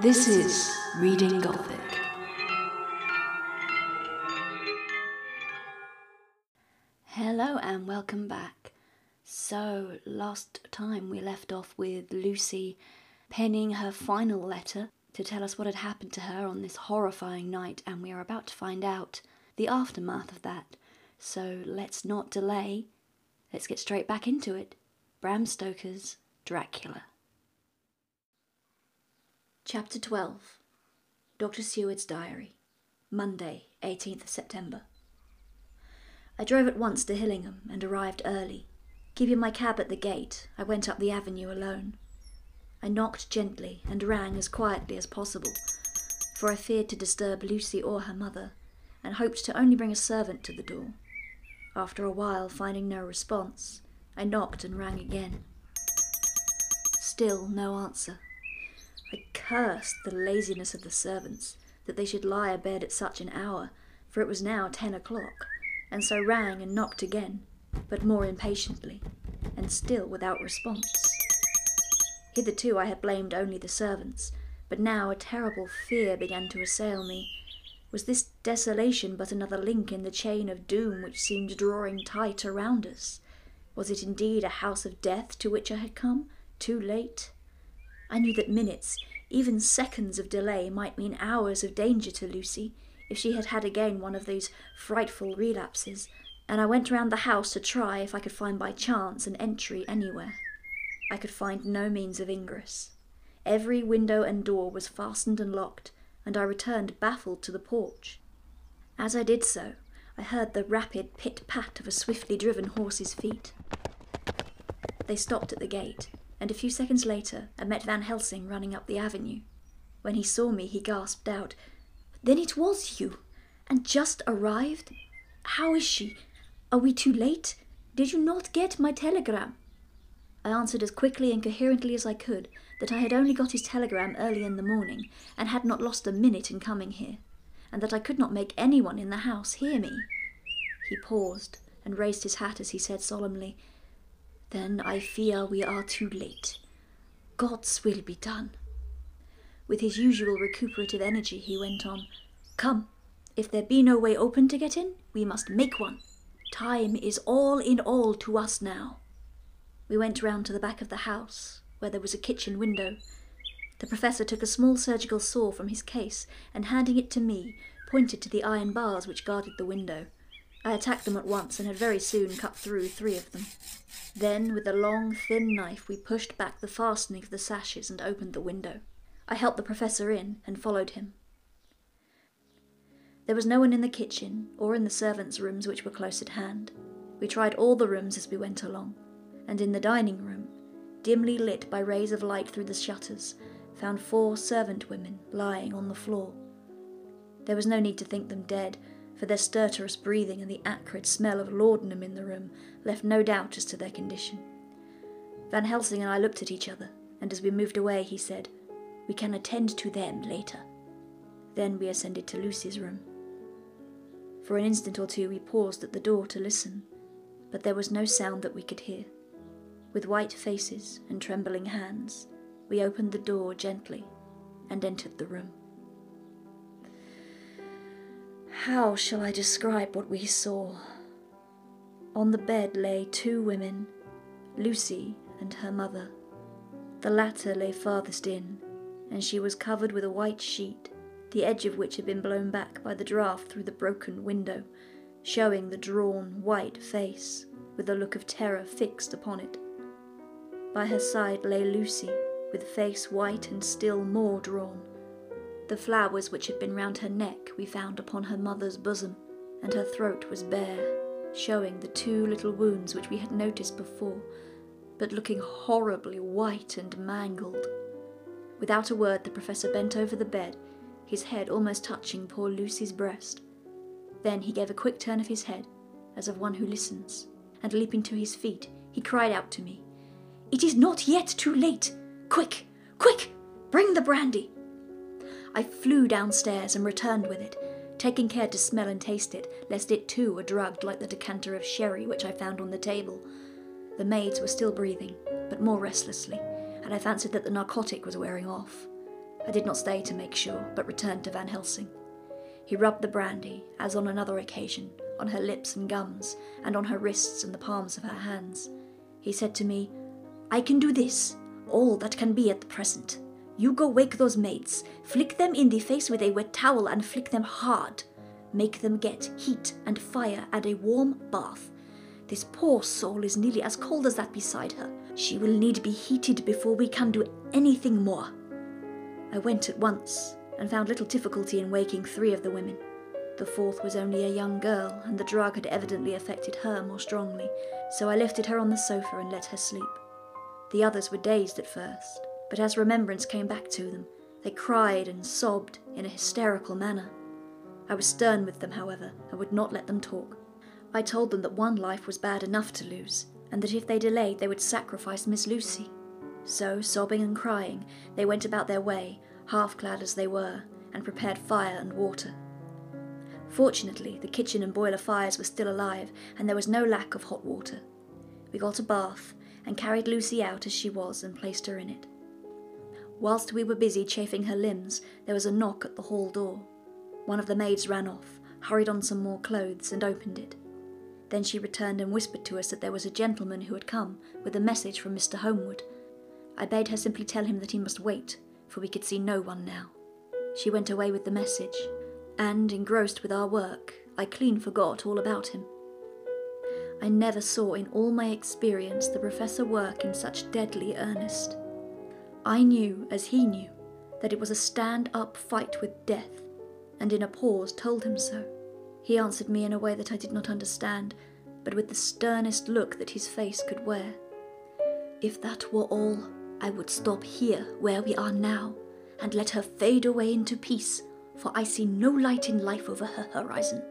This is Reading Gothic. Hello and welcome back. So, last time we left off with Lucy penning her final letter to tell us what had happened to her on this horrifying night, and we are about to find out the aftermath of that. So, let's not delay. Let's get straight back into it. Bram Stoker's Dracula. Chapter 12 Dr. Seward's Diary, Monday, 18th September. I drove at once to Hillingham and arrived early. Keeping my cab at the gate, I went up the avenue alone. I knocked gently and rang as quietly as possible, for I feared to disturb Lucy or her mother, and hoped to only bring a servant to the door. After a while, finding no response, I knocked and rang again. Still no answer. I cursed the laziness of the servants, that they should lie abed at such an hour, for it was now ten o'clock, and so rang and knocked again, but more impatiently, and still without response. Hitherto I had blamed only the servants, but now a terrible fear began to assail me. Was this desolation but another link in the chain of doom which seemed drawing tight around us? Was it indeed a house of death to which I had come, too late? I knew that minutes, even seconds of delay might mean hours of danger to Lucy if she had had again one of those frightful relapses, and I went round the house to try if I could find by chance an entry anywhere. I could find no means of ingress. Every window and door was fastened and locked, and I returned baffled to the porch. As I did so, I heard the rapid pit pat of a swiftly driven horse's feet. They stopped at the gate, and a few seconds later I met Van Helsing running up the avenue. When he saw me, he gasped out, Then it was you! And just arrived? How is she? Are we too late? Did you not get my telegram? I answered as quickly and coherently as I could that I had only got his telegram early in the morning and had not lost a minute in coming here, and that I could not make anyone in the house hear me. He paused and raised his hat as he said solemnly, Then I fear we are too late. God's will be done. With his usual recuperative energy, he went on, Come, if there be no way open to get in, we must make one. Time is all in all to us now. We went round to the back of the house, where there was a kitchen window. The professor took a small surgical saw from his case and, handing it to me, pointed to the iron bars which guarded the window. I attacked them at once and had very soon cut through three of them. Then, with a long, thin knife, we pushed back the fastening of the sashes and opened the window. I helped the professor in and followed him. There was no one in the kitchen or in the servants' rooms which were close at hand. We tried all the rooms as we went along and in the dining room, dimly lit by rays of light through the shutters, found four servant women lying on the floor. There was no need to think them dead, for their stertorous breathing and the acrid smell of laudanum in the room left no doubt as to their condition. Van Helsing and I looked at each other, and as we moved away, he said, We can attend to them later. Then we ascended to Lucy's room. For an instant or two, we paused at the door to listen, but there was no sound that we could hear. With white faces and trembling hands, we opened the door gently and entered the room. How shall I describe what we saw? On the bed lay two women, Lucy and her mother. The latter lay farthest in, and she was covered with a white sheet, the edge of which had been blown back by the draught through the broken window, showing the drawn, white face, with a look of terror fixed upon it. By her side lay Lucy, with face white and still more drawn. The flowers which had been round her neck we found upon her mother's bosom, and her throat was bare, showing the two little wounds which we had noticed before, but looking horribly white and mangled. Without a word, the professor bent over the bed, his head almost touching poor Lucy's breast. Then he gave a quick turn of his head, as of one who listens, and leaping to his feet, he cried out to me, it is not yet too late. Quick, quick, bring the brandy. I flew downstairs and returned with it, taking care to smell and taste it, lest it too were drugged like the decanter of sherry which I found on the table. The maids were still breathing, but more restlessly, and I fancied that the narcotic was wearing off. I did not stay to make sure, but returned to Van Helsing. He rubbed the brandy, as on another occasion, on her lips and gums, and on her wrists and the palms of her hands. He said to me, I can do this, all that can be at the present. You go wake those maids, flick them in the face with a wet towel and flick them hard. Make them get heat and fire and a warm bath. This poor soul is nearly as cold as that beside her. She will need to be heated before we can do anything more. I went at once and found little difficulty in waking three of the women. The fourth was only a young girl, and the drug had evidently affected her more strongly, so I lifted her on the sofa and let her sleep. The others were dazed at first, but as remembrance came back to them, they cried and sobbed in a hysterical manner. I was stern with them, however, and would not let them talk. I told them that one life was bad enough to lose, and that if they delayed, they would sacrifice Miss Lucy. So, sobbing and crying, they went about their way, half clad as they were, and prepared fire and water. Fortunately, the kitchen and boiler fires were still alive, and there was no lack of hot water. We got a bath, and carried Lucy out as she was and placed her in it. Whilst we were busy chafing her limbs, there was a knock at the hall door. One of the maids ran off, hurried on some more clothes, and opened it. Then she returned and whispered to us that there was a gentleman who had come with a message from Mr. Holmwood. I bade her simply tell him that he must wait, for we could see no one now. She went away with the message, and, engrossed with our work, I clean forgot all about him. I never saw in all my experience the professor work in such deadly earnest. I knew, as he knew, that it was a stand up fight with death, and in a pause told him so. He answered me in a way that I did not understand, but with the sternest look that his face could wear. If that were all, I would stop here where we are now and let her fade away into peace, for I see no light in life over her horizon.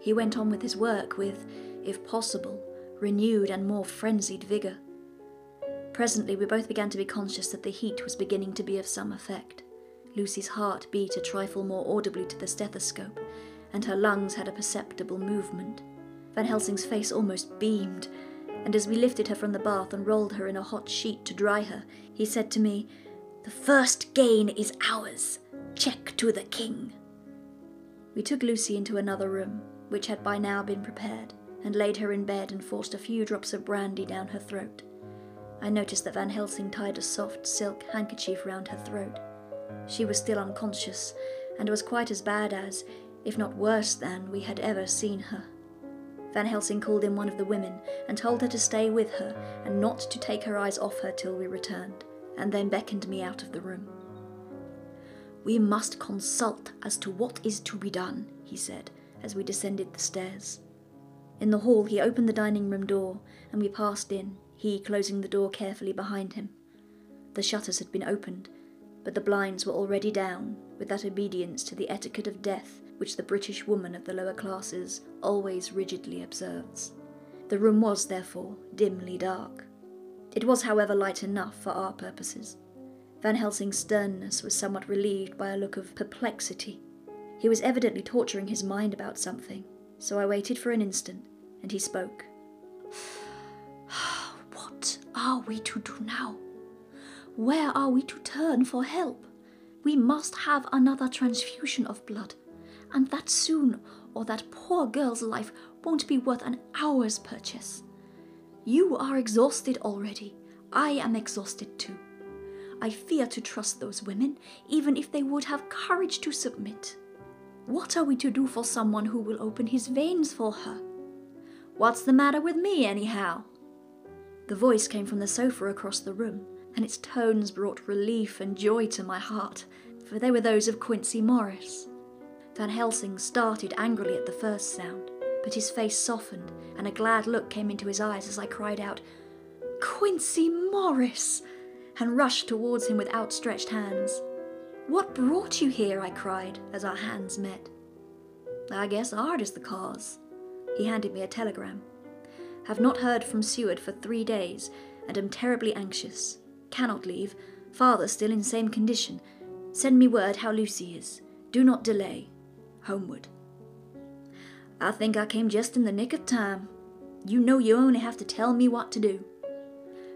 He went on with his work with, if possible, renewed and more frenzied vigour. Presently, we both began to be conscious that the heat was beginning to be of some effect. Lucy's heart beat a trifle more audibly to the stethoscope, and her lungs had a perceptible movement. Van Helsing's face almost beamed, and as we lifted her from the bath and rolled her in a hot sheet to dry her, he said to me, The first gain is ours. Check to the king. We took Lucy into another room, which had by now been prepared, and laid her in bed and forced a few drops of brandy down her throat. I noticed that Van Helsing tied a soft silk handkerchief round her throat. She was still unconscious, and was quite as bad as, if not worse than, we had ever seen her. Van Helsing called in one of the women and told her to stay with her and not to take her eyes off her till we returned, and then beckoned me out of the room. We must consult as to what is to be done, he said, as we descended the stairs. In the hall, he opened the dining room door, and we passed in, he closing the door carefully behind him. The shutters had been opened, but the blinds were already down, with that obedience to the etiquette of death which the British woman of the lower classes always rigidly observes. The room was, therefore, dimly dark. It was, however, light enough for our purposes. Van Helsing's sternness was somewhat relieved by a look of perplexity. He was evidently torturing his mind about something, so I waited for an instant, and he spoke. Are we to do now? Where are we to turn for help? We must have another transfusion of blood, and that soon, or that poor girl's life won't be worth an hour's purchase. You are exhausted already. I am exhausted too. I fear to trust those women, even if they would have courage to submit. What are we to do for someone who will open his veins for her? What's the matter with me, anyhow? The voice came from the sofa across the room, and its tones brought relief and joy to my heart, for they were those of Quincey Morris. Van Helsing started angrily at the first sound, but his face softened, and a glad look came into his eyes as I cried out, Quincey Morris! and rushed towards him with outstretched hands. What brought you here? I cried as our hands met. I guess Art is the cause. He handed me a telegram. Have not heard from Seward for three days, and am terribly anxious. Cannot leave. Father still in same condition. Send me word how Lucy is. Do not delay. Holmwood. I think I came just in the nick of time. You know you only have to tell me what to do.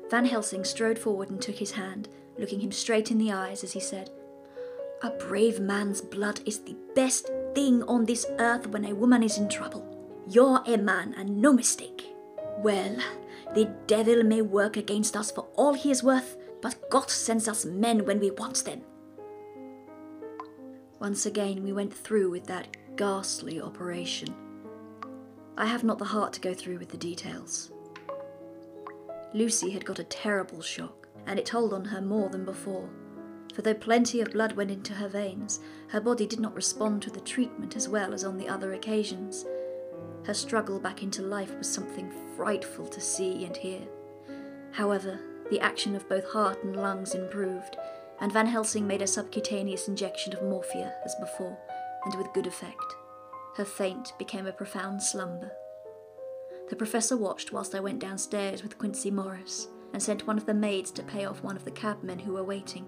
Van Helsing strode forward and took his hand, looking him straight in the eyes as he said, A brave man's blood is the best thing on this earth when a woman is in trouble. You're a man and no mistake. Well, the devil may work against us for all he is worth, but God sends us men when we want them. Once again, we went through with that ghastly operation. I have not the heart to go through with the details. Lucy had got a terrible shock, and it told on her more than before. For though plenty of blood went into her veins, her body did not respond to the treatment as well as on the other occasions. Her struggle back into life was something frightful to see and hear. However, the action of both heart and lungs improved, and Van Helsing made a subcutaneous injection of morphia as before, and with good effect. Her faint became a profound slumber. The professor watched whilst I went downstairs with Quincey Morris and sent one of the maids to pay off one of the cabmen who were waiting.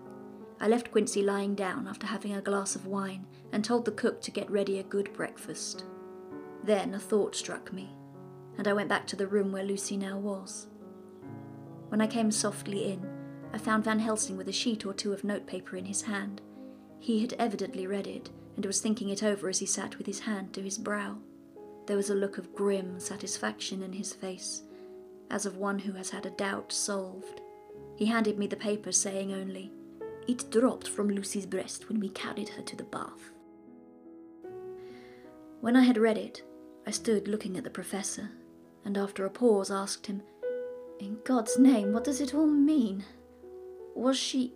I left Quincey lying down after having a glass of wine and told the cook to get ready a good breakfast. Then a thought struck me, and I went back to the room where Lucy now was. When I came softly in, I found Van Helsing with a sheet or two of notepaper in his hand. He had evidently read it and was thinking it over as he sat with his hand to his brow. There was a look of grim satisfaction in his face, as of one who has had a doubt solved. He handed me the paper, saying only, It dropped from Lucy's breast when we carried her to the bath. When I had read it, I stood looking at the professor, and after a pause asked him, In God's name, what does it all mean? Was she,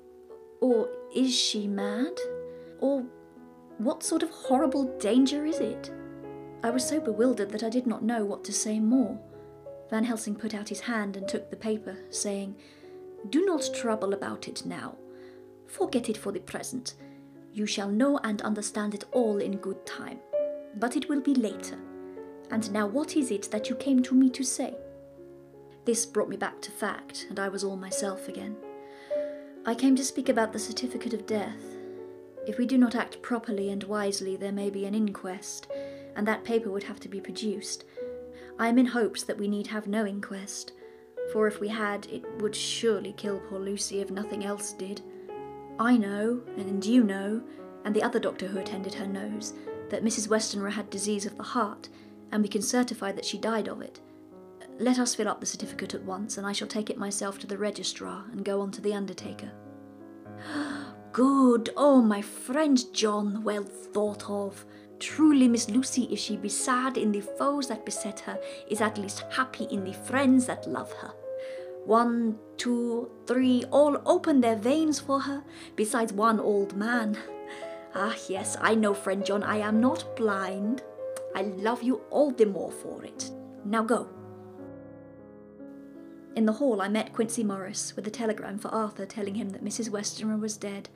or is she mad? Or what sort of horrible danger is it? I was so bewildered that I did not know what to say more. Van Helsing put out his hand and took the paper, saying, Do not trouble about it now. Forget it for the present. You shall know and understand it all in good time. But it will be later. And now, what is it that you came to me to say? This brought me back to fact, and I was all myself again. I came to speak about the certificate of death. If we do not act properly and wisely, there may be an inquest, and that paper would have to be produced. I am in hopes that we need have no inquest, for if we had, it would surely kill poor Lucy if nothing else did. I know, and you know, and the other doctor who attended her knows, that Mrs. Westenra had disease of the heart, and we can certify that she died of it. Let us fill up the certificate at once, and I shall take it myself to the registrar and go on to the undertaker. Good, oh, my friend John, well thought of. Truly, Miss Lucy, if she be sad in the foes that beset her, is at least happy in the friends that love her. One, two, three, all open their veins for her, besides one old man. Ah, yes, I know, friend John, I am not blind. I love you all the more for it. Now go. In the hall, I met Quincey Morris with a telegram for Arthur telling him that Mrs. Westenra was dead,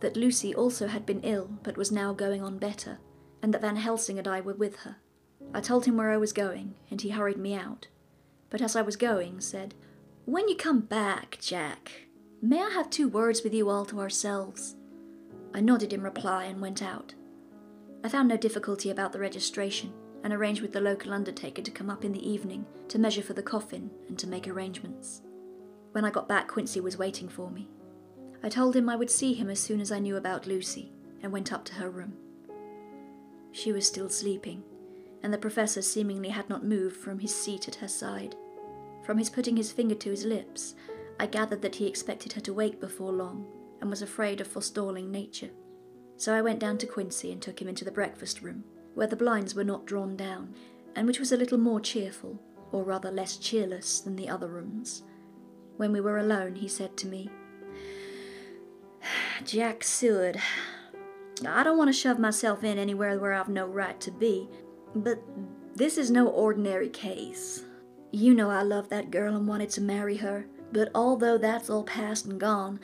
that Lucy also had been ill but was now going on better, and that Van Helsing and I were with her. I told him where I was going, and he hurried me out. But as I was going, said, When you come back, Jack, may I have two words with you all to ourselves? I nodded in reply and went out. I found no difficulty about the registration and arranged with the local undertaker to come up in the evening to measure for the coffin and to make arrangements. When I got back, Quincey was waiting for me. I told him I would see him as soon as I knew about Lucy and went up to her room. She was still sleeping, and the professor seemingly had not moved from his seat at her side. From his putting his finger to his lips, I gathered that he expected her to wake before long and was afraid of forestalling nature. So I went down to Quincey and took him into the breakfast room, where the blinds were not drawn down, and which was a little more cheerful, or rather less cheerless, than the other rooms. When we were alone, he said to me, Jack Seward, I don't want to shove myself in anywhere where I've no right to be, but this is no ordinary case. You know I love that girl and wanted to marry her, but although that's all past and gone,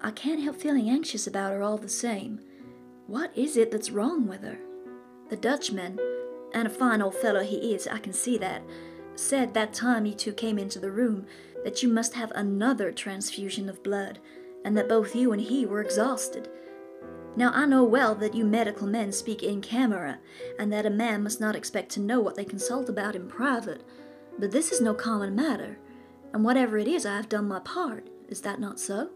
I can't help feeling anxious about her all the same. What is it that's wrong with her? The Dutchman, and a fine old fellow he is, I can see that, said that time you two came into the room that you must have another transfusion of blood, and that both you and he were exhausted. Now I know well that you medical men speak in camera, and that a man must not expect to know what they consult about in private, but this is no common matter, and whatever it is, I have done my part. Is that not so?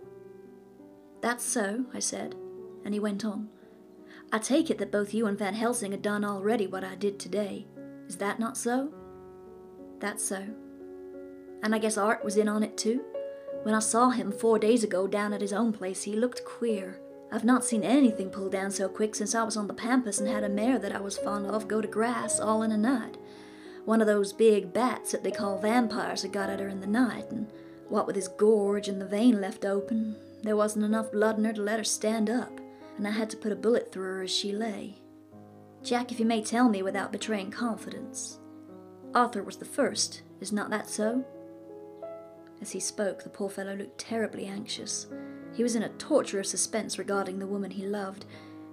That's so, I said and he went on. I take it that both you and Van Helsing had done already what I did today. Is that not so? That's so. And I guess Art was in on it too? When I saw him four days ago down at his own place, he looked queer. I've not seen anything pull down so quick since I was on the pampas and had a mare that I was fond of go to grass all in a night. One of those big bats that they call vampires had got at her in the night, and what with his gorge and the vein left open, there wasn't enough blood in her to let her stand up, and I had to put a bullet through her as she lay. Jack, if you may tell me without betraying confidence, Arthur was the first, is not that so? As he spoke, the poor fellow looked terribly anxious. He was in a torture of suspense regarding the woman he loved,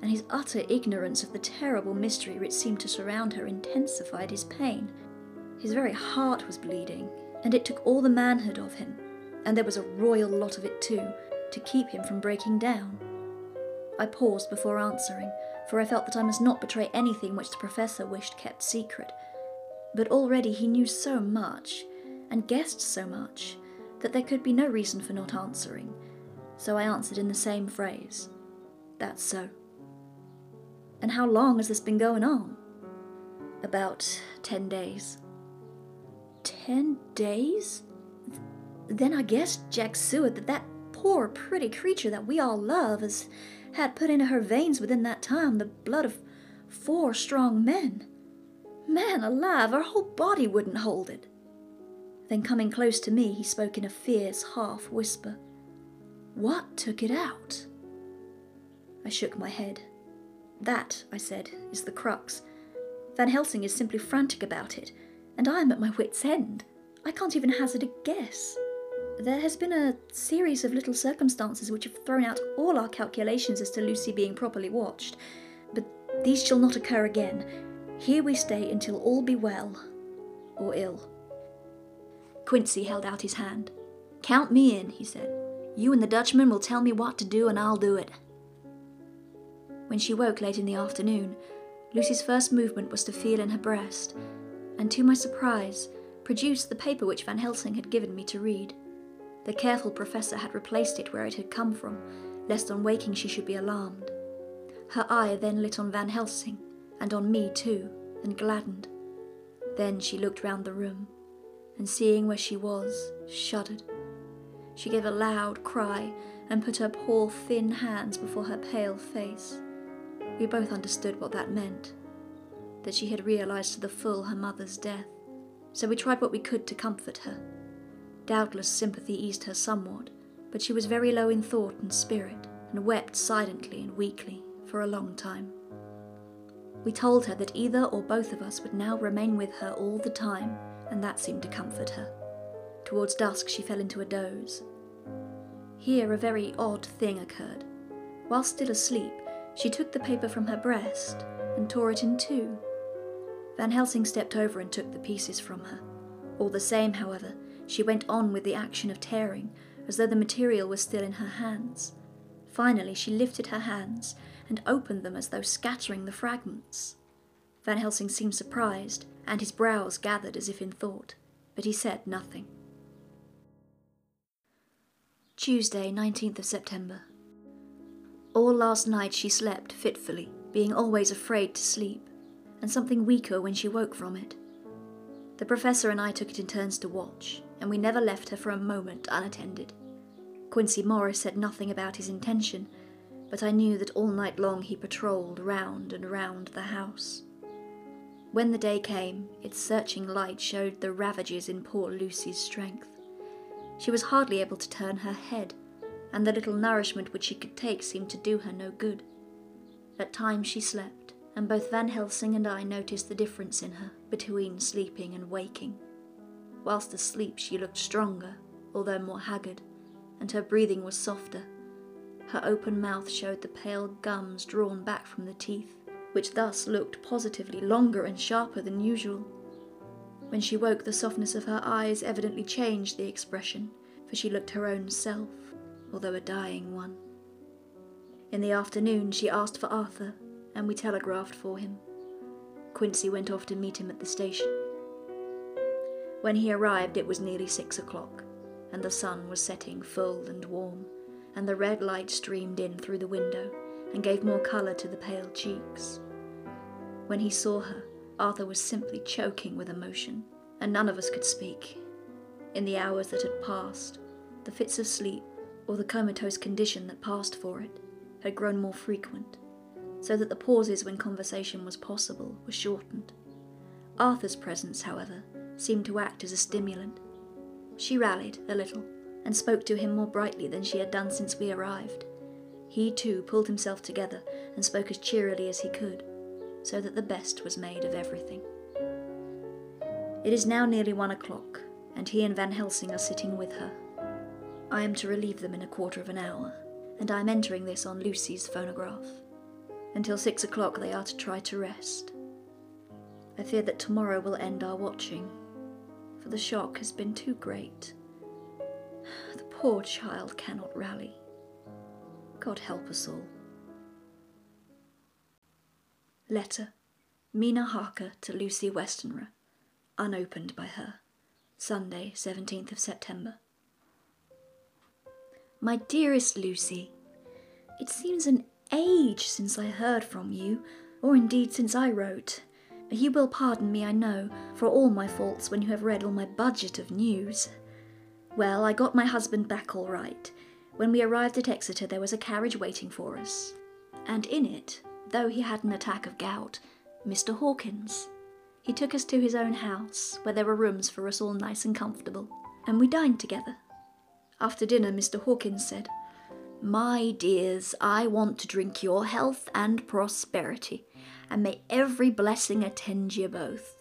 and his utter ignorance of the terrible mystery which seemed to surround her intensified his pain. His very heart was bleeding, and it took all the manhood of him, and there was a royal lot of it too, to keep him from breaking down. I paused before answering, for I felt that I must not betray anything which the Professor wished kept secret. But already he knew so much, and guessed so much, that there could be no reason for not answering, so I answered in the same phrase. That's so. And how long has this been going on? About ten days. Ten days? Then I guess Jack Seward that that poor pretty creature that we all love has had put into her veins within that time the blood of four strong men. Man alive, her whole body wouldn't hold it. Then, coming close to me, he spoke in a fierce half whisper. What took it out? I shook my head. That, I said, is the crux. Van Helsing is simply frantic about it, and I am at my wits' end. I can't even hazard a guess. There has been a series of little circumstances which have thrown out all our calculations as to Lucy being properly watched, but these shall not occur again. Here we stay until all be well, or ill. Quincey held out his hand. Count me in, he said. You and the Dutchman will tell me what to do, and I'll do it. When she woke late in the afternoon, Lucy's first movement was to feel in her breast, and to my surprise, produced the paper which Van Helsing had given me to read. The careful professor had replaced it where it had come from, lest on waking she should be alarmed. Her eye then lit on Van Helsing, and on me too, and gladdened. Then she looked round the room and seeing where she was, shuddered. She gave a loud cry and put her poor thin hands before her pale face. We both understood what that meant that she had realized to the full her mother's death, so we tried what we could to comfort her. Doubtless sympathy eased her somewhat, but she was very low in thought and spirit, and wept silently and weakly for a long time. We told her that either or both of us would now remain with her all the time and that seemed to comfort her. Towards dusk, she fell into a doze. Here, a very odd thing occurred. While still asleep, she took the paper from her breast and tore it in two. Van Helsing stepped over and took the pieces from her. All the same, however, she went on with the action of tearing, as though the material was still in her hands. Finally, she lifted her hands and opened them as though scattering the fragments. Van Helsing seemed surprised, and his brows gathered as if in thought, but he said nothing. Tuesday, 19th of September. All last night she slept fitfully, being always afraid to sleep, and something weaker when she woke from it. The professor and I took it in turns to watch, and we never left her for a moment unattended. Quincey Morris said nothing about his intention, but I knew that all night long he patrolled round and round the house. When the day came, its searching light showed the ravages in poor Lucy's strength. She was hardly able to turn her head, and the little nourishment which she could take seemed to do her no good. At times she slept, and both Van Helsing and I noticed the difference in her between sleeping and waking. Whilst asleep, she looked stronger, although more haggard, and her breathing was softer. Her open mouth showed the pale gums drawn back from the teeth which thus looked positively longer and sharper than usual. When she woke, the softness of her eyes evidently changed the expression, for she looked her own self, although a dying one. In the afternoon, she asked for Arthur, and we telegraphed for him. Quincey went off to meet him at the station. When he arrived, it was nearly six o'clock, and the sun was setting full and warm, and the red light streamed in through the window and gave more colour to the pale cheeks. When he saw her, Arthur was simply choking with emotion, and none of us could speak. In the hours that had passed, the fits of sleep, or the comatose condition that passed for it, had grown more frequent, so that the pauses when conversation was possible were shortened. Arthur's presence, however, seemed to act as a stimulant. She rallied a little and spoke to him more brightly than she had done since we arrived. He too pulled himself together and spoke as cheerily as he could, so that the best was made of everything. It is now nearly one o'clock, and he and Van Helsing are sitting with her. I am to relieve them in a quarter of an hour, and I am entering this on Lucy's phonograph. Until six o'clock, they are to try to rest. I fear that tomorrow will end our watching, for the shock has been too great. The poor child cannot rally. God help us all. Letter Mina Harker to Lucy Westenra, unopened by her. Sunday, 17th of September. My dearest Lucy, it seems an age since I heard from you, or indeed since I wrote. You will pardon me, I know, for all my faults when you have read all my budget of news. Well, I got my husband back all right. When we arrived at Exeter, there was a carriage waiting for us, and in it, though he had an attack of gout, Mr. Hawkins. He took us to his own house, where there were rooms for us all nice and comfortable, and we dined together. After dinner, Mr. Hawkins said, My dears, I want to drink your health and prosperity, and may every blessing attend you both.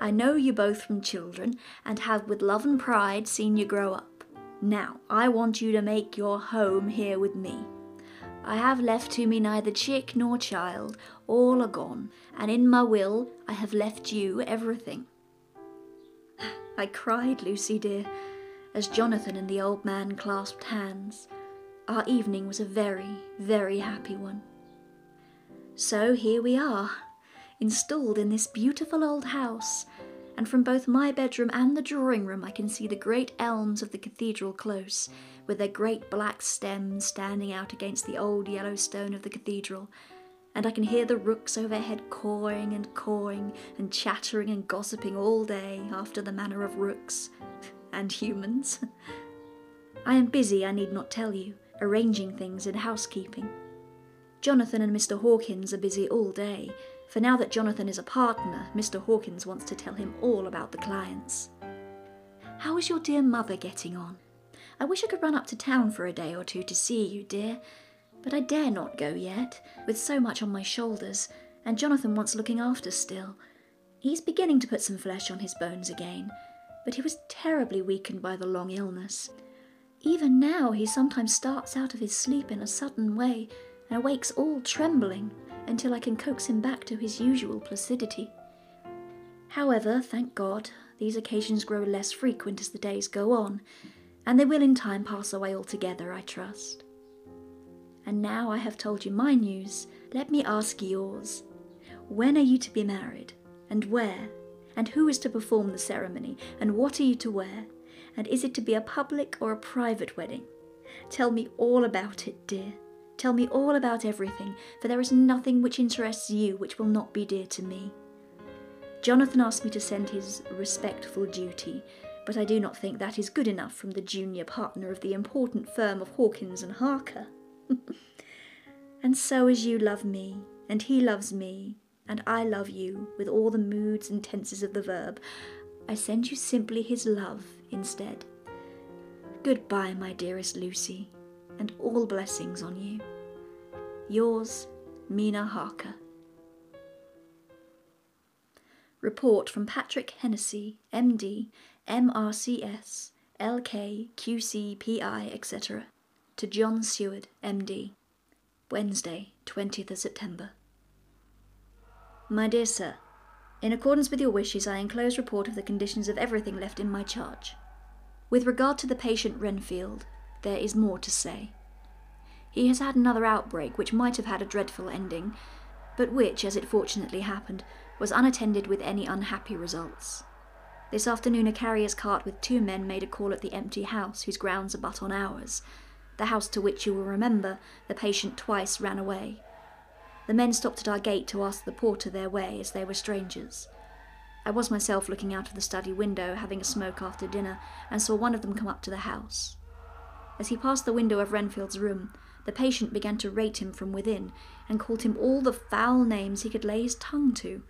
I know you both from children, and have with love and pride seen you grow up. Now, I want you to make your home here with me. I have left to me neither chick nor child, all are gone, and in my will I have left you everything. I cried, Lucy dear, as Jonathan and the old man clasped hands. Our evening was a very, very happy one. So here we are, installed in this beautiful old house, and from both my bedroom and the drawing room I can see the great elms of the cathedral close, with their great black stems standing out against the old yellow stone of the cathedral, and I can hear the rooks overhead cawing and cawing and chattering and gossiping all day after the manner of rooks and humans. I am busy, I need not tell you, arranging things in housekeeping. Jonathan and Mr. Hawkins are busy all day, for now that Jonathan is a partner, Mr. Hawkins wants to tell him all about the clients. How is your dear mother getting on? I wish I could run up to town for a day or two to see you, dear, but I dare not go yet, with so much on my shoulders, and Jonathan wants looking after still. He's beginning to put some flesh on his bones again, but he was terribly weakened by the long illness. Even now, he sometimes starts out of his sleep in a sudden way and awakes all trembling until I can coax him back to his usual placidity. However, thank God, these occasions grow less frequent as the days go on, and they will in time pass away altogether, I trust. And now I have told you my news, let me ask yours. When are you to be married, and where? And who is to perform the ceremony, and what are you to wear? And is it to be a public or a private wedding? Tell me all about it, dear. Tell me all about everything, for there is nothing which interests you which will not be dear to me. Jonathan asked me to send his respectful duty, but I do not think that is good enough from the junior partner of the important firm of Hawkins and Harker. and so as you love me, and he loves me, and I love you with all the moods and tenses of the verb, I send you simply his love instead. Goodbye, my dearest Lucy and all blessings on you. Yours, Mina Harker. Report from Patrick Hennessy, MD, MRCS, LK, PI, etc., to John Seward, MD. Wednesday, 20th of September. My dear Sir, in accordance with your wishes, I enclose report of the conditions of everything left in my charge. With regard to the patient Renfield, there is more to say. He has had another outbreak which might have had a dreadful ending, but which, as it fortunately happened, was unattended with any unhappy results. This afternoon, a carrier's cart with two men made a call at the empty house, whose grounds are but on ours. the house to which you will remember the patient twice ran away. The men stopped at our gate to ask the porter their way, as they were strangers. I was myself looking out of the study window, having a smoke after dinner, and saw one of them come up to the house. As he passed the window of Renfield's room, the patient began to rate him from within, and called him all the foul names he could lay his tongue to.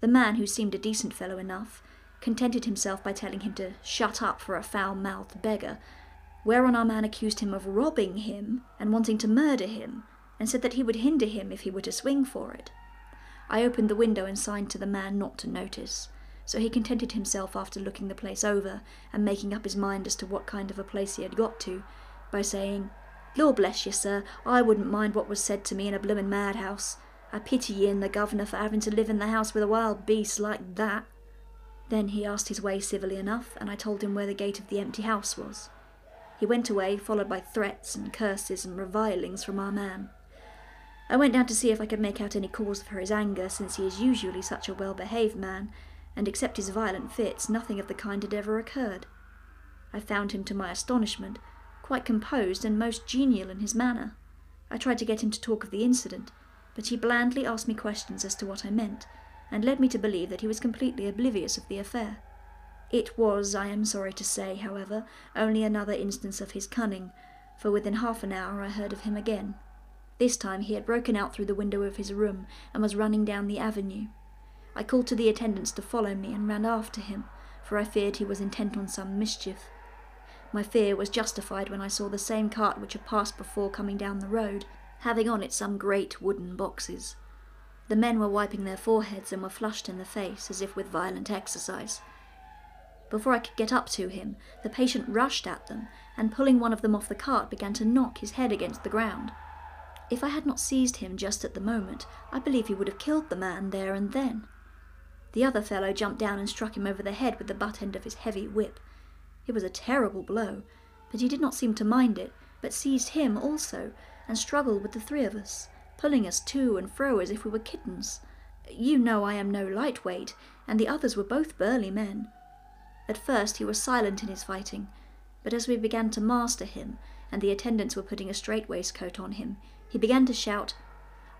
The man, who seemed a decent fellow enough, contented himself by telling him to shut up for a foul mouthed beggar, whereon our man accused him of robbing him and wanting to murder him, and said that he would hinder him if he were to swing for it. I opened the window and signed to the man not to notice, so he contented himself after looking the place over and making up his mind as to what kind of a place he had got to, by saying, Lord bless you, sir, I wouldn't mind what was said to me in a bloomin' madhouse. I pity ye and the governor for having to live in the house with a wild beast like that. Then he asked his way civilly enough, and I told him where the gate of the empty house was. He went away, followed by threats and curses and revilings from our man. I went down to see if I could make out any cause for his anger, since he is usually such a well behaved man, and except his violent fits, nothing of the kind had ever occurred. I found him, to my astonishment, quite composed and most genial in his manner. I tried to get him to talk of the incident, but he blandly asked me questions as to what I meant, and led me to believe that he was completely oblivious of the affair. It was, I am sorry to say, however, only another instance of his cunning, for within half an hour I heard of him again. This time he had broken out through the window of his room and was running down the avenue. I called to the attendants to follow me and ran after him, for I feared he was intent on some mischief. My fear was justified when I saw the same cart which had passed before coming down the road, having on it some great wooden boxes. The men were wiping their foreheads and were flushed in the face, as if with violent exercise. Before I could get up to him, the patient rushed at them, and pulling one of them off the cart, began to knock his head against the ground. If I had not seized him just at the moment, I believe he would have killed the man there and then. The other fellow jumped down and struck him over the head with the butt end of his heavy whip, it was a terrible blow, but he did not seem to mind it, but seized him also, and struggled with the three of us, pulling us to and fro as if we were kittens. You know I am no lightweight, and the others were both burly men. At first he was silent in his fighting, but as we began to master him, and the attendants were putting a strait waistcoat on him, he began to shout,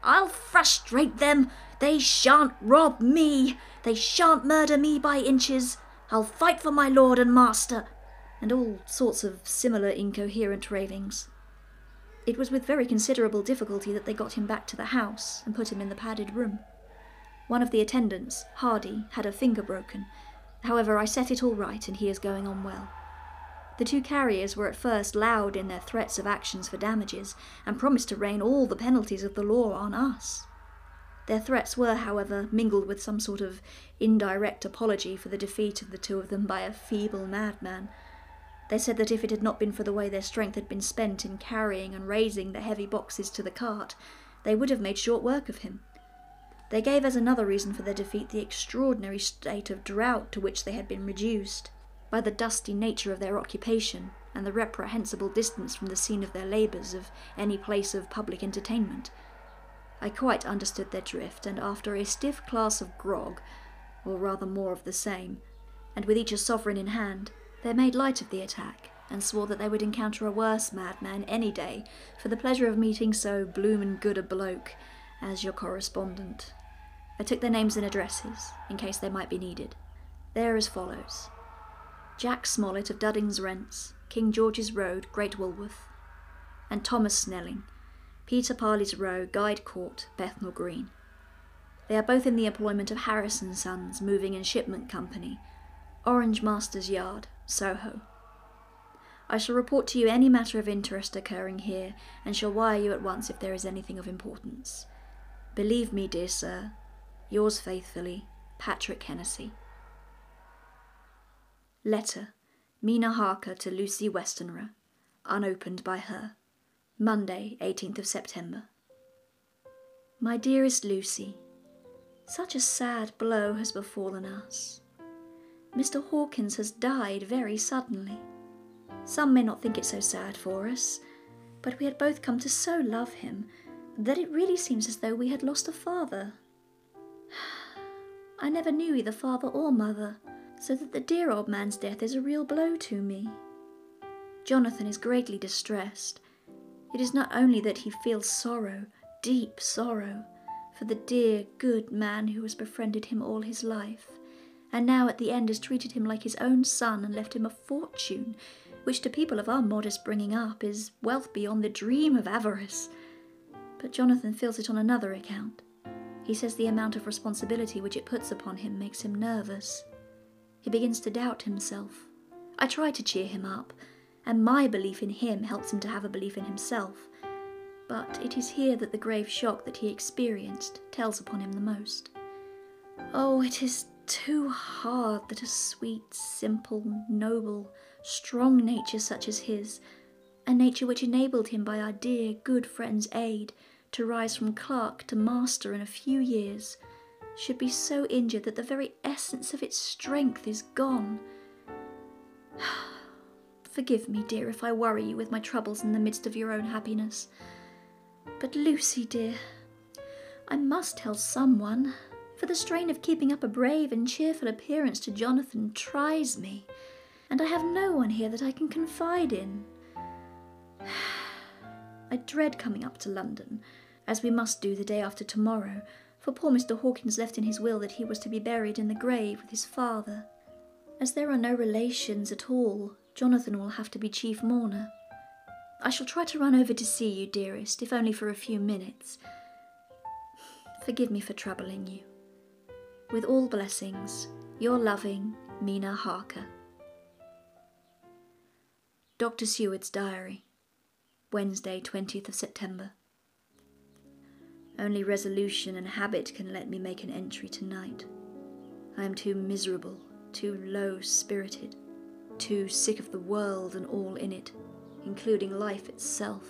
I'll frustrate them! They shan't rob me! They shan't murder me by inches! I'll fight for my lord and master, and all sorts of similar incoherent ravings. It was with very considerable difficulty that they got him back to the house and put him in the padded room. One of the attendants, Hardy, had a finger broken. However, I set it all right, and he is going on well. The two carriers were at first loud in their threats of actions for damages, and promised to rain all the penalties of the law on us. Their threats were, however, mingled with some sort of indirect apology for the defeat of the two of them by a feeble madman. They said that if it had not been for the way their strength had been spent in carrying and raising the heavy boxes to the cart, they would have made short work of him. They gave as another reason for their defeat the extraordinary state of drought to which they had been reduced by the dusty nature of their occupation and the reprehensible distance from the scene of their labours of any place of public entertainment. I quite understood their drift, and after a stiff glass of grog, or rather more of the same, and with each a sovereign in hand, they made light of the attack, and swore that they would encounter a worse madman any day for the pleasure of meeting so bloomin' good a bloke as your correspondent. I took their names and addresses, in case they might be needed. They are as follows Jack Smollett of Dudding's Rents, King George's Road, Great Walworth, and Thomas Snelling, Peter Parley's Row, Guide Court, Bethnal Green. They are both in the employment of Harris and Sons Moving and Shipment Company, Orange Masters Yard, Soho. I shall report to you any matter of interest occurring here, and shall wire you at once if there is anything of importance. Believe me, dear sir, yours faithfully, Patrick Hennessy. Letter Mina Harker to Lucy Westenra, unopened by her. Monday, 18th of September. My dearest Lucy, such a sad blow has befallen us. Mr. Hawkins has died very suddenly. Some may not think it so sad for us, but we had both come to so love him that it really seems as though we had lost a father. I never knew either father or mother, so that the dear old man's death is a real blow to me. Jonathan is greatly distressed It is not only that he feels sorrow, deep sorrow, for the dear, good man who has befriended him all his life, and now at the end has treated him like his own son and left him a fortune, which to people of our modest bringing up is wealth beyond the dream of avarice. But Jonathan feels it on another account. He says the amount of responsibility which it puts upon him makes him nervous. He begins to doubt himself. I try to cheer him up, and my belief in him helps him to have a belief in himself. But it is here that the grave shock that he experienced tells upon him the most. Oh, it is too hard that a sweet, simple, noble, strong nature such as his, a nature which enabled him by our dear, good friend's aid to rise from clerk to master in a few years, should be so injured that the very essence of its strength is gone. Forgive me, dear, if I worry you with my troubles in the midst of your own happiness. But Lucy, dear, I must tell someone for the strain of keeping up a brave and cheerful appearance to Jonathan tries me, and I have no one here that I can confide in. I dread coming up to London, as we must do the day after tomorrow, for poor Mr. Hawkins left in his will that he was to be buried in the grave with his father. As there are no relations at all, Jonathan will have to be chief mourner. I shall try to run over to see you, dearest, if only for a few minutes. Forgive me for troubling you. With all blessings, your loving Mina Harker. Dr. Seward's Diary, Wednesday, 20th of September. Only resolution and habit can let me make an entry tonight. I am too miserable, too low spirited, too sick of the world and all in it, including life itself,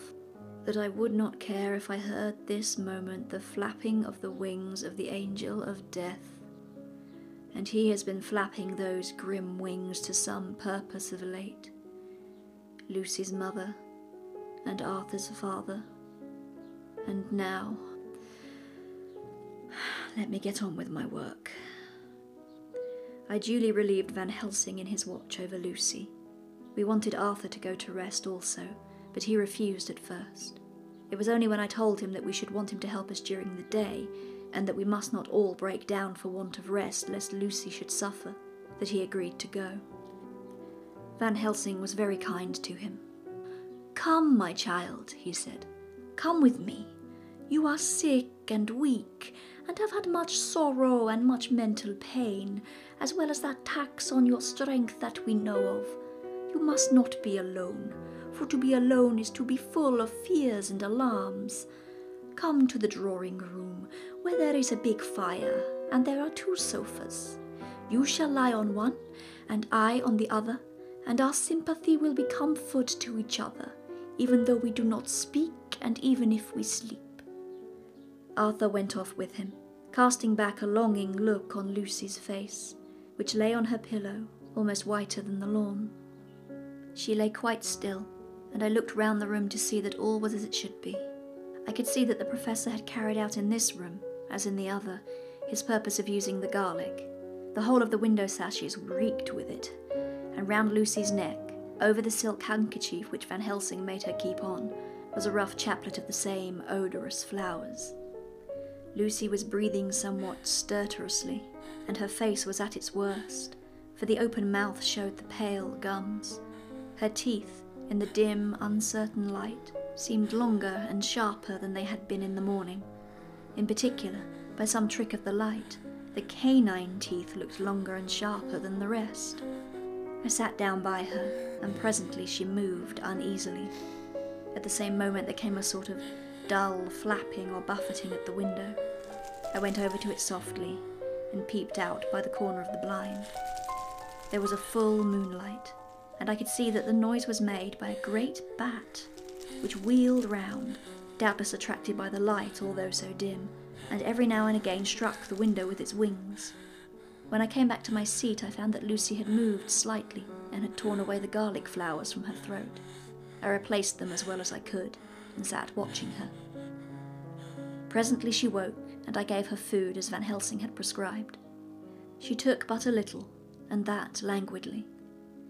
that I would not care if I heard this moment the flapping of the wings of the angel of death and he has been flapping those grim wings to some purpose of late. Lucy's mother, and Arthur's father, and now. Let me get on with my work. I duly relieved Van Helsing in his watch over Lucy. We wanted Arthur to go to rest also, but he refused at first. It was only when I told him that we should want him to help us during the day and that we must not all break down for want of rest lest Lucy should suffer, that he agreed to go. Van Helsing was very kind to him. Come, my child, he said, come with me. You are sick and weak, and have had much sorrow and much mental pain, as well as that tax on your strength that we know of. You must not be alone, for to be alone is to be full of fears and alarms. Come to the drawing room, where there is a big fire, and there are two sofas. You shall lie on one, and I on the other, and our sympathy will be comfort to each other, even though we do not speak, and even if we sleep. Arthur went off with him, casting back a longing look on Lucy's face, which lay on her pillow, almost whiter than the lawn. She lay quite still, and I looked round the room to see that all was as it should be. I could see that the professor had carried out in this room, as in the other, his purpose of using the garlic. The whole of the window sashes reeked with it, and round Lucy's neck, over the silk handkerchief which Van Helsing made her keep on, was a rough chaplet of the same odorous flowers. Lucy was breathing somewhat stertorously, and her face was at its worst, for the open mouth showed the pale gums. Her teeth, in the dim, uncertain light, seemed longer and sharper than they had been in the morning. In particular, by some trick of the light, the canine teeth looked longer and sharper than the rest. I sat down by her, and presently she moved uneasily. At the same moment, there came a sort of dull flapping or buffeting at the window. I went over to it softly and peeped out by the corner of the blind. There was a full moonlight, and I could see that the noise was made by a great bat, which wheeled round doubtless attracted by the light, although so dim, and every now and again struck the window with its wings. When I came back to my seat, I found that Lucy had moved slightly and had torn away the garlic flowers from her throat. I replaced them as well as I could and sat watching her. Presently she woke, and I gave her food as Van Helsing had prescribed. She took but a little, and that languidly.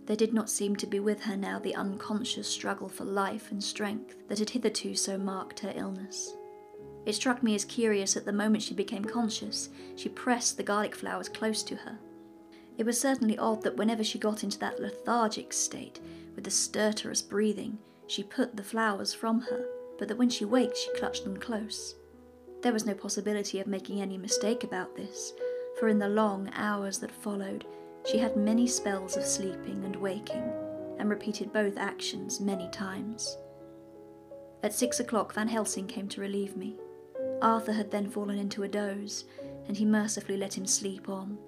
There did not seem to be with her now the unconscious struggle for life and strength that had hitherto so marked her illness. It struck me as curious that the moment she became conscious, she pressed the garlic flowers close to her. It was certainly odd that whenever she got into that lethargic state, with the stertorous breathing, she put the flowers from her, but that when she waked, she clutched them close. There was no possibility of making any mistake about this, for in the long hours that followed, she had many spells of sleeping and waking, and repeated both actions many times. At six o'clock, Van Helsing came to relieve me. Arthur had then fallen into a doze, and he mercifully let him sleep on.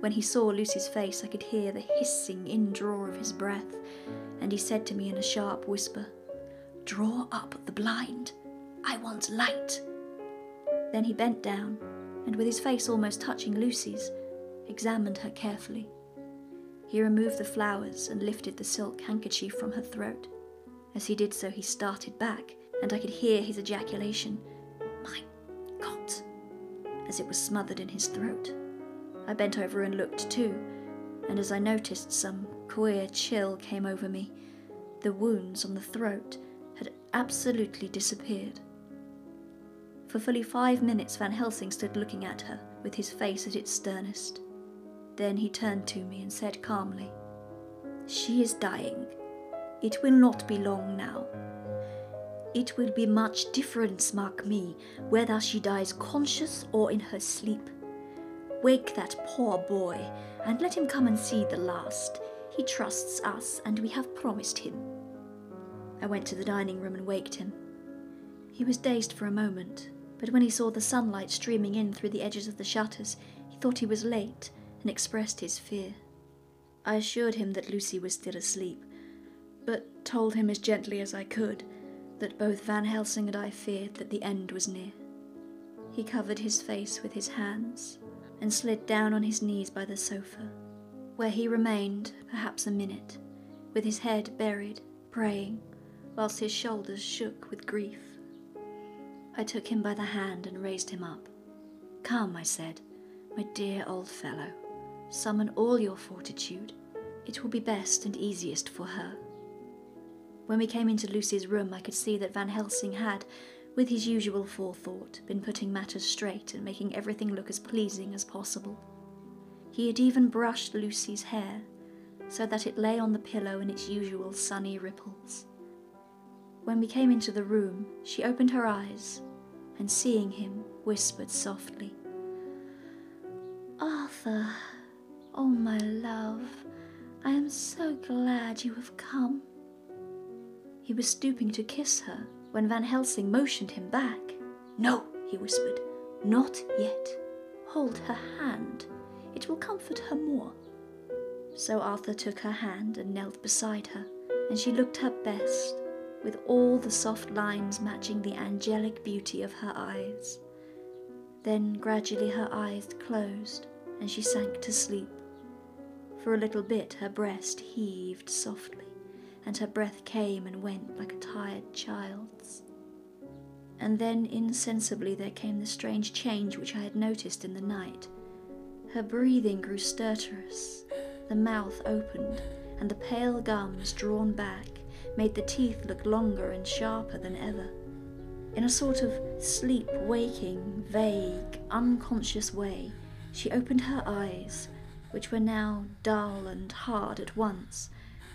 When he saw Lucy's face, I could hear the hissing indraw of his breath, and he said to me in a sharp whisper, Draw up the blind. I want light. Then he bent down, and with his face almost touching Lucy's, examined her carefully. He removed the flowers and lifted the silk handkerchief from her throat. As he did so, he started back, and I could hear his ejaculation, My God, as it was smothered in his throat. I bent over and looked too, and as I noticed, some queer chill came over me. The wounds on the throat had absolutely disappeared. For fully five minutes, Van Helsing stood looking at her, with his face at its sternest. Then he turned to me and said calmly, She is dying. It will not be long now. It will be much difference, mark me, whether she dies conscious or in her sleep. Wake that poor boy and let him come and see the last. He trusts us and we have promised him. I went to the dining room and waked him. He was dazed for a moment, but when he saw the sunlight streaming in through the edges of the shutters, he thought he was late and expressed his fear. I assured him that Lucy was still asleep, but told him as gently as I could that both Van Helsing and I feared that the end was near. He covered his face with his hands and slid down on his knees by the sofa, where he remained perhaps a minute, with his head buried, praying, whilst his shoulders shook with grief. I took him by the hand and raised him up. Come, I said, my dear old fellow. Summon all your fortitude. It will be best and easiest for her. When we came into Lucy's room, I could see that Van Helsing had, with his usual forethought, been putting matters straight and making everything look as pleasing as possible. He had even brushed Lucy's hair, so that it lay on the pillow in its usual sunny ripples. When we came into the room, she opened her eyes, and seeing him, whispered softly, Arthur. Oh, my love, I am so glad you have come. He was stooping to kiss her when Van Helsing motioned him back. No, he whispered, not yet. Hold her hand. It will comfort her more. So Arthur took her hand and knelt beside her, and she looked her best, with all the soft lines matching the angelic beauty of her eyes. Then gradually her eyes closed, and she sank to sleep. For a little bit her breast heaved softly, and her breath came and went like a tired child's. And then insensibly there came the strange change which I had noticed in the night. Her breathing grew stertorous, the mouth opened, and the pale gums, drawn back, made the teeth look longer and sharper than ever. In a sort of sleep waking, vague, unconscious way, she opened her eyes which were now dull and hard at once,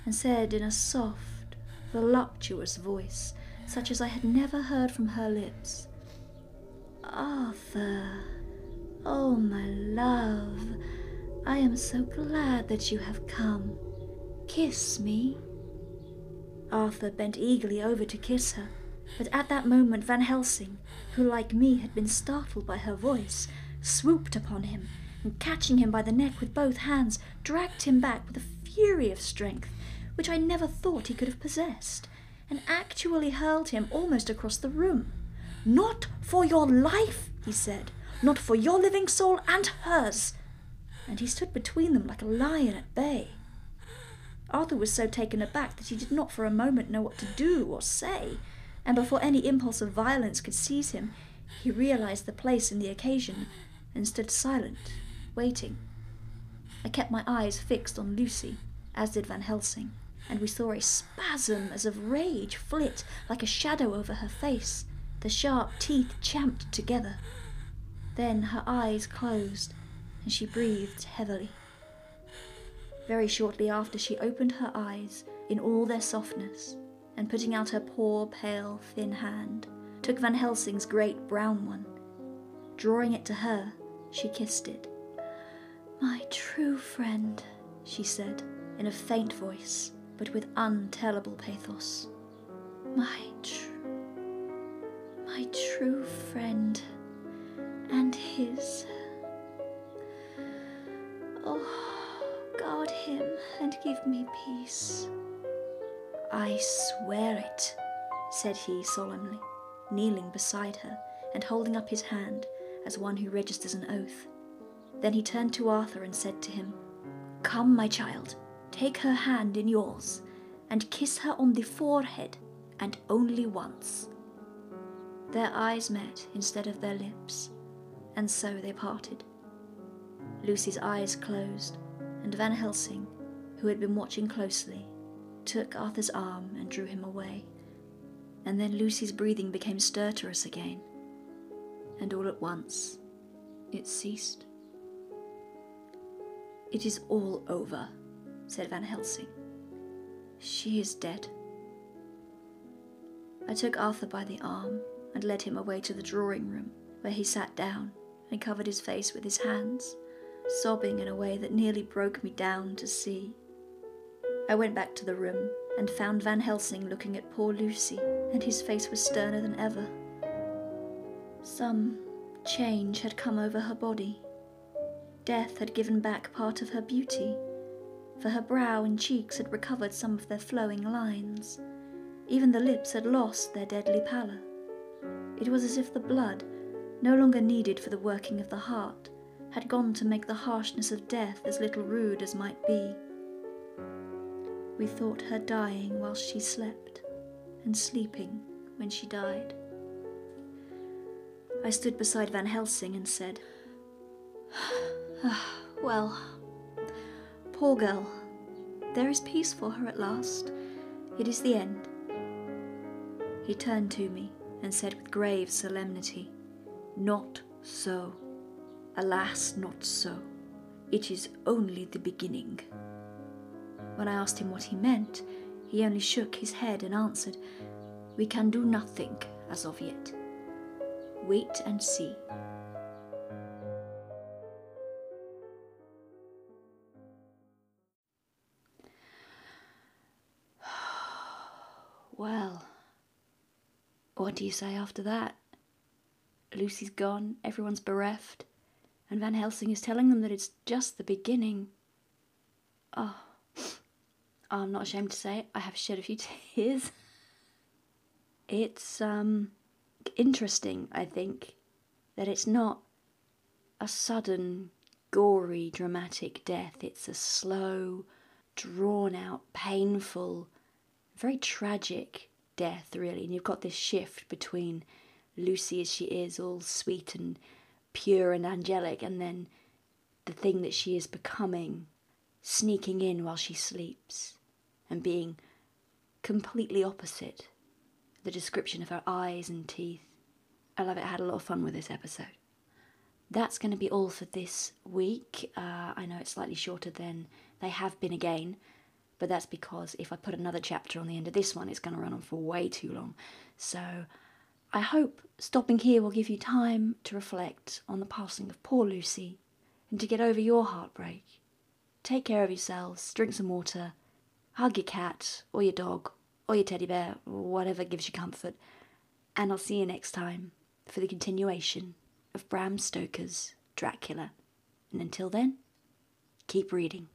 and said in a soft, voluptuous voice, such as I had never heard from her lips, Arthur, oh my love, I am so glad that you have come. Kiss me. Arthur bent eagerly over to kiss her, but at that moment Van Helsing, who like me had been startled by her voice, swooped upon him and catching him by the neck with both hands, dragged him back with a fury of strength which I never thought he could have possessed, and actually hurled him almost across the room. Not for your life, he said, not for your living soul and hers. And he stood between them like a lion at bay. Arthur was so taken aback that he did not for a moment know what to do or say, and before any impulse of violence could seize him, he realized the place and the occasion, and stood silent, waiting. I kept my eyes fixed on Lucy, as did Van Helsing, and we saw a spasm as of rage flit like a shadow over her face. The sharp teeth champed together. Then her eyes closed, and she breathed heavily. Very shortly after, she opened her eyes in all their softness, and putting out her poor, pale, thin hand, took Van Helsing's great brown one. Drawing it to her, she kissed it. My true friend, she said, in a faint voice, but with untellable pathos. My true, my true friend, and his. Oh, guard him and give me peace. I swear it, said he solemnly, kneeling beside her and holding up his hand as one who registers an oath. Then he turned to Arthur and said to him, Come, my child, take her hand in yours, and kiss her on the forehead, and only once. Their eyes met instead of their lips, and so they parted. Lucy's eyes closed, and Van Helsing, who had been watching closely, took Arthur's arm and drew him away. And then Lucy's breathing became stertorous again, and all at once it ceased. It is all over, said Van Helsing. She is dead. I took Arthur by the arm and led him away to the drawing room, where he sat down and covered his face with his hands, sobbing in a way that nearly broke me down to see. I went back to the room and found Van Helsing looking at poor Lucy, and his face was sterner than ever. Some change had come over her body Death had given back part of her beauty, for her brow and cheeks had recovered some of their flowing lines. Even the lips had lost their deadly pallor. It was as if the blood, no longer needed for the working of the heart, had gone to make the harshness of death as little rude as might be. We thought her dying whilst she slept, and sleeping when she died. I stood beside Van Helsing and said, ah, well, poor girl. There is peace for her at last. It is the end. He turned to me and said with grave solemnity, Not so. Alas, not so. It is only the beginning. When I asked him what he meant, he only shook his head and answered, We can do nothing as of yet. Wait and see. Well, what do you say after that? Lucy's gone, everyone's bereft, and Van Helsing is telling them that it's just the beginning. Oh, I'm not ashamed to say I have shed a few tears. It's um interesting, I think, that it's not a sudden, gory, dramatic death. It's a slow, drawn out, painful, very tragic death, really. And you've got this shift between Lucy as she is, all sweet and pure and angelic, and then the thing that she is becoming, sneaking in while she sleeps, and being completely opposite. The description of her eyes and teeth. I love it. I had a lot of fun with this episode. That's going to be all for this week. Uh, I know it's slightly shorter than they have been again, but that's because if I put another chapter on the end of this one, it's going to run on for way too long. So I hope stopping here will give you time to reflect on the passing of poor Lucy and to get over your heartbreak. Take care of yourselves, drink some water, hug your cat or your dog or your teddy bear, whatever gives you comfort, and I'll see you next time for the continuation of Bram Stoker's Dracula. And until then, keep reading.